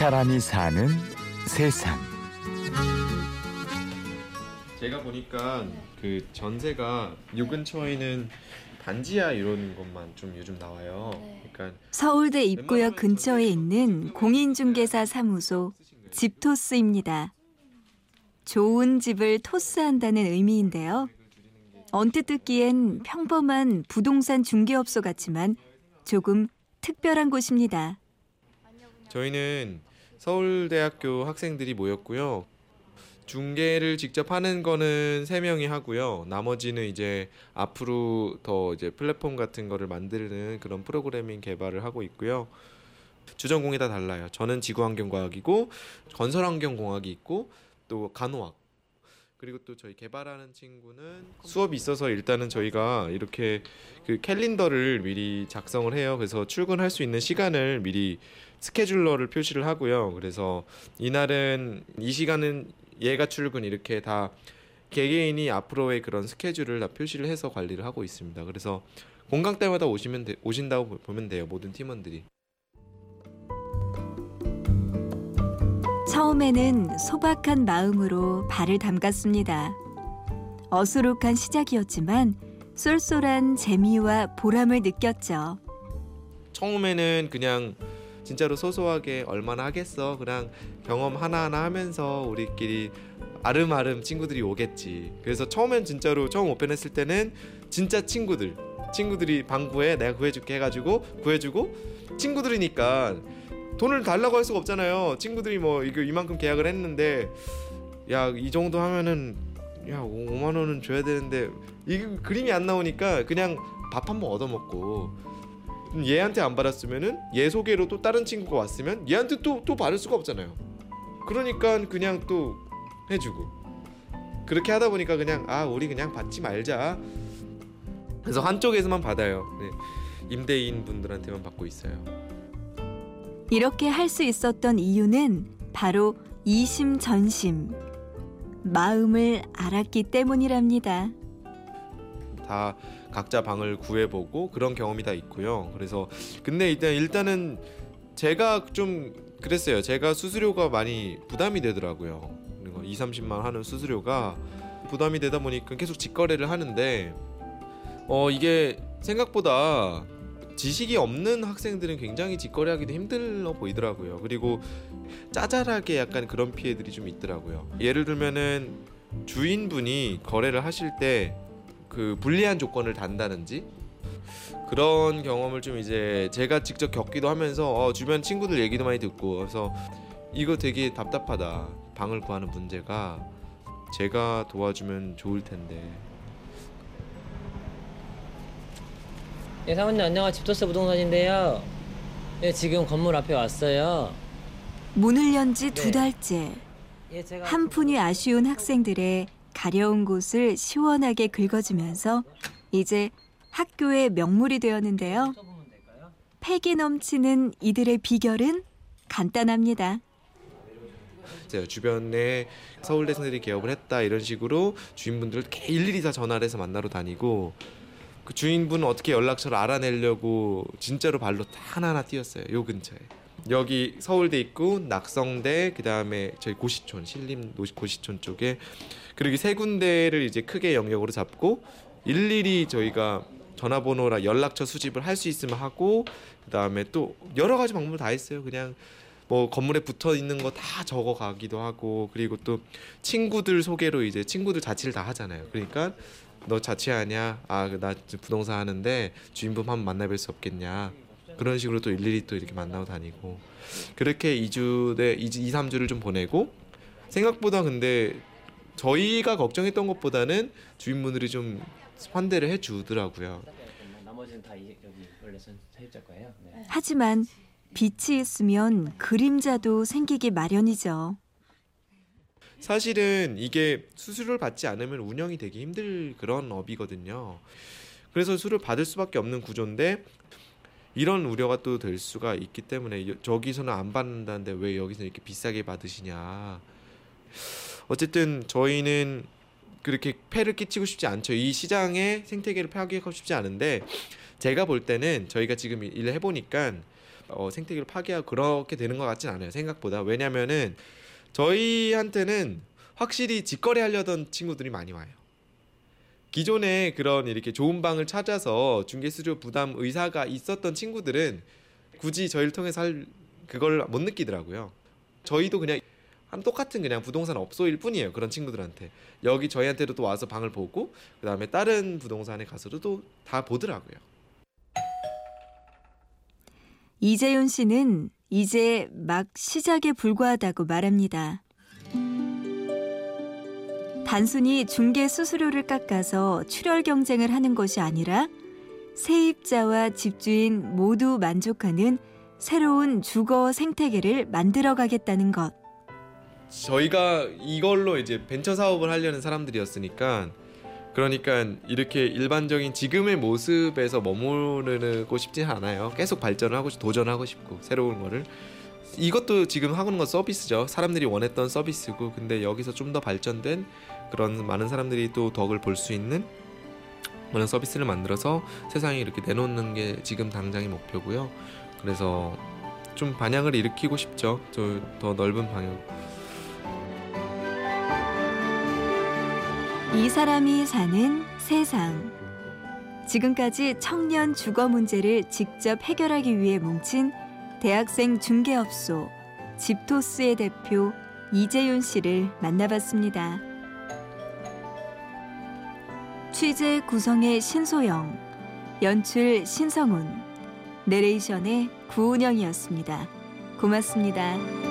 사람이 사는 세상. 제가 보니까 그 전세가 요 근처에는 단지야 이런 것만 좀 요즘 나와요. 그러니까 서울대 입구역 근처에 있는 공인중개사 사무소 집토스입니다. 좋은 집을 토스한다는 의미인데요. 언뜻 듣기엔 평범한 부동산 중개업소 같지만 조금 특별한 곳입니다. 저희는 서울대학교 학생들이 모였고요. 중개를 직접 하는 거는 세 명이 하고요. 나머지는 이제 앞으로 더 이제 플랫폼 같은 거를 만드는 그런 프로그래밍 개발을 하고 있고요. 주전공이 다 달라요. 저는 지구환경과학이고 건설환경공학이 있고 또 간호학 그리고 또 저희 개발하는 친구는 수업이 있어서 일단은 저희가 이렇게 그 캘린더를 미리 작성을 해요. 그래서 출근할 수 있는 시간을 미리 스케줄러를 표시를 하고요. 그래서 이날은 이 시간은 얘가 출근 이렇게 다 개개인이 앞으로의 그런 스케줄을 다 표시를 해서 관리를 하고 있습니다. 그래서 공강 때마다 오시면 돼, 오신다고 보면 돼요. 모든 팀원들이. 처음에는 소박한 마음으로 발을 담갔습니다. 어수룩한 시작이었지만 쏠쏠한 재미와 보람을 느꼈죠. 처음에는 그냥 진짜로 소소하게 얼마나 하겠어? 그냥 경험 하나하나 하면서 우리끼리 아름아름 친구들이 오겠지. 그래서 처음엔 진짜로 처음 오픈했을 때는 진짜 친구들 친구들이 방구에 내가 구해줄게 해가지고 구해주고 친구들이니까 돈을 달라고 할 수가 없잖아요. 친구들이 뭐 이거 이만큼 계약을 했는데 야 이 정도 하면은 야 5만 원은 줘야 되는데 이 그림이 안 나오니까 그냥 밥 한 번 얻어먹고 얘한테 안 받았으면은 얘 소개로 또 다른 친구가 왔으면 얘한테 또 또 받을 수가 없잖아요. 그러니까 그냥 또 해주고 그렇게 하다 보니까 그냥 아 우리 그냥 받지 말자. 그래서 한쪽에서만 받아요. 네. 임대인 분들한테만 받고 있어요. 이렇게 할 수 있었던 이유는 바로 이심전심 마음을 알았기 때문이랍니다. 다 각자 방을 구해보고 그런 경험이 다 있고요. 그래서 근데 일단 일단은 제가 좀 그랬어요. 제가 수수료가 많이 부담이 되더라고요. 2, 30만 하는 수수료가 부담이 되다 보니까 계속 직거래를 하는데 어 이게 생각보다 지식이 없는 학생들은 굉장히 직거래하기도 힘들어 보이더라고요. 그리고 짜잘하게 약간 그런 피해들이 좀 있더라고요. 예를 들면은 주인분이 거래를 하실 때 그 불리한 조건을 단다든지 그런 경험을 좀 이제 제가 직접 겪기도 하면서 어, 주변 친구들 얘기도 많이 듣고 그래서 이거 되게 답답하다 방을 구하는 문제가 제가 도와주면 좋을 텐데 예, 사모님 안녕하세요. 집토스 부동산인데요. 예, 지금 건물 앞에 왔어요. 문을 연 지두 네. 달째 예, 제가 한 푼이 아쉬운 학생들의 가려운 곳을 시원하게 긁어주면서 이제 학교의 명물이 되었는데요. 패기 넘치는 이들의 비결은 간단합니다. 주변에 서울대 생들이 개업을 했다 이런 식으로 주인분들을 이렇게 일일이 다 전화를 해서 만나러 다니고 그 주인분 어떻게 연락처를 알아내려고 진짜로 발로 다 하나하나 뛰었어요. 요 근처에. 여기 서울대 있고 낙성대 그다음에 저희 고시촌 신림 고시촌 쪽에 그리고 세 군데를 이제 크게 영역으로 잡고 일일이 저희가 전화번호랑 연락처 수집을 할 수 있으면 하고 그다음에 또 여러 가지 방법을 다 했어요. 그냥 뭐 건물에 붙어 있는 거 다 적어 가기도 하고 그리고 또 친구들 소개로 이제 친구들 자취를 다 하잖아요. 그러니까 너 자취하냐? 아, 나 부동산 하는데 주인분 한번 만나뵐 수 없겠냐? 그런 식으로 또 일일이 또 이렇게 만나고 다니고 그렇게 2주 내 2, 2, 3주를 좀 보내고 생각보다 근데 저희가 걱정했던 것보다는 주인분들이 좀 환대를 해 주더라고요. 나머지는 다 이- 여기 원래 선- 세입자 거예요. 네. 하지만 빛이 있으면 그림자도 생기기 마련이죠. 사실은 이게 수수료를 받지 않으면 운영이 되게 힘들 그런 업이거든요. 그래서 수를 받을 수밖에 없는 구조인데 이런 우려가 또 될 수가 있기 때문에 여- 저기서는 안 받는다는데 왜 여기서 이렇게 비싸게 받으시냐. 어쨌든 저희는 그렇게 폐를 끼치고 싶지 않죠. 이 시장의 생태계를 파괴하고 싶지 않은데 제가 볼 때는 저희가 지금 일을 해보니까 어, 생태계를 파괴하고 그렇게 되는 것 같진 않아요. 생각보다 왜냐면은 저희한테는 확실히 직거래 하려던 친구들이 많이 와요. 기존에 그런 이렇게 좋은 방을 찾아서 중개 수수료 부담 의사가 있었던 친구들은 굳이 저희를 통해서 할 그걸 못 느끼더라고요. 저희도 그냥 한 똑같은 그냥 부동산 업소일 뿐이에요. 그런 친구들한테 여기 저희한테도 또 와서 방을 보고 그 다음에 다른 부동산에 가서도 또 다 보더라고요. 이재윤 씨는 이제 막 시작에 불과하다고 말합니다. 단순히 중개 수수료를 깎아서 출혈 경쟁을 하는 것이 아니라 세입자와 집주인 모두 만족하는 새로운 주거 생태계를 만들어 가겠다는 것. 저희가 이걸로 이제 벤처 사업을 하려는 사람들이었으니까 그러니까 이렇게 일반적인 지금의 모습에서 머무르고 싶지 않아요. 계속 발전을 하고 싶, 도전하고 싶고 새로운 거를 이것도 지금 하고 있는 건 서비스죠. 사람들이 원했던 서비스고 근데 여기서 좀 더 발전된 그런 많은 사람들이 또 덕을 볼 수 있는 그런 서비스를 만들어서 세상에 이렇게 내놓는 게 지금 당장의 목표고요. 그래서 좀 반향을 일으키고 싶죠. 저더 넓은 방향. 이 사람이 사는 세상. 지금까지 청년 주거 문제를 직접 해결하기 위해 뭉친 대학생 중개업소 집토스의 대표 이재윤 씨를 만나봤습니다. 취재 구성의 신소영, 연출 신성훈, 내레이션의 구은영이었습니다. 고맙습니다.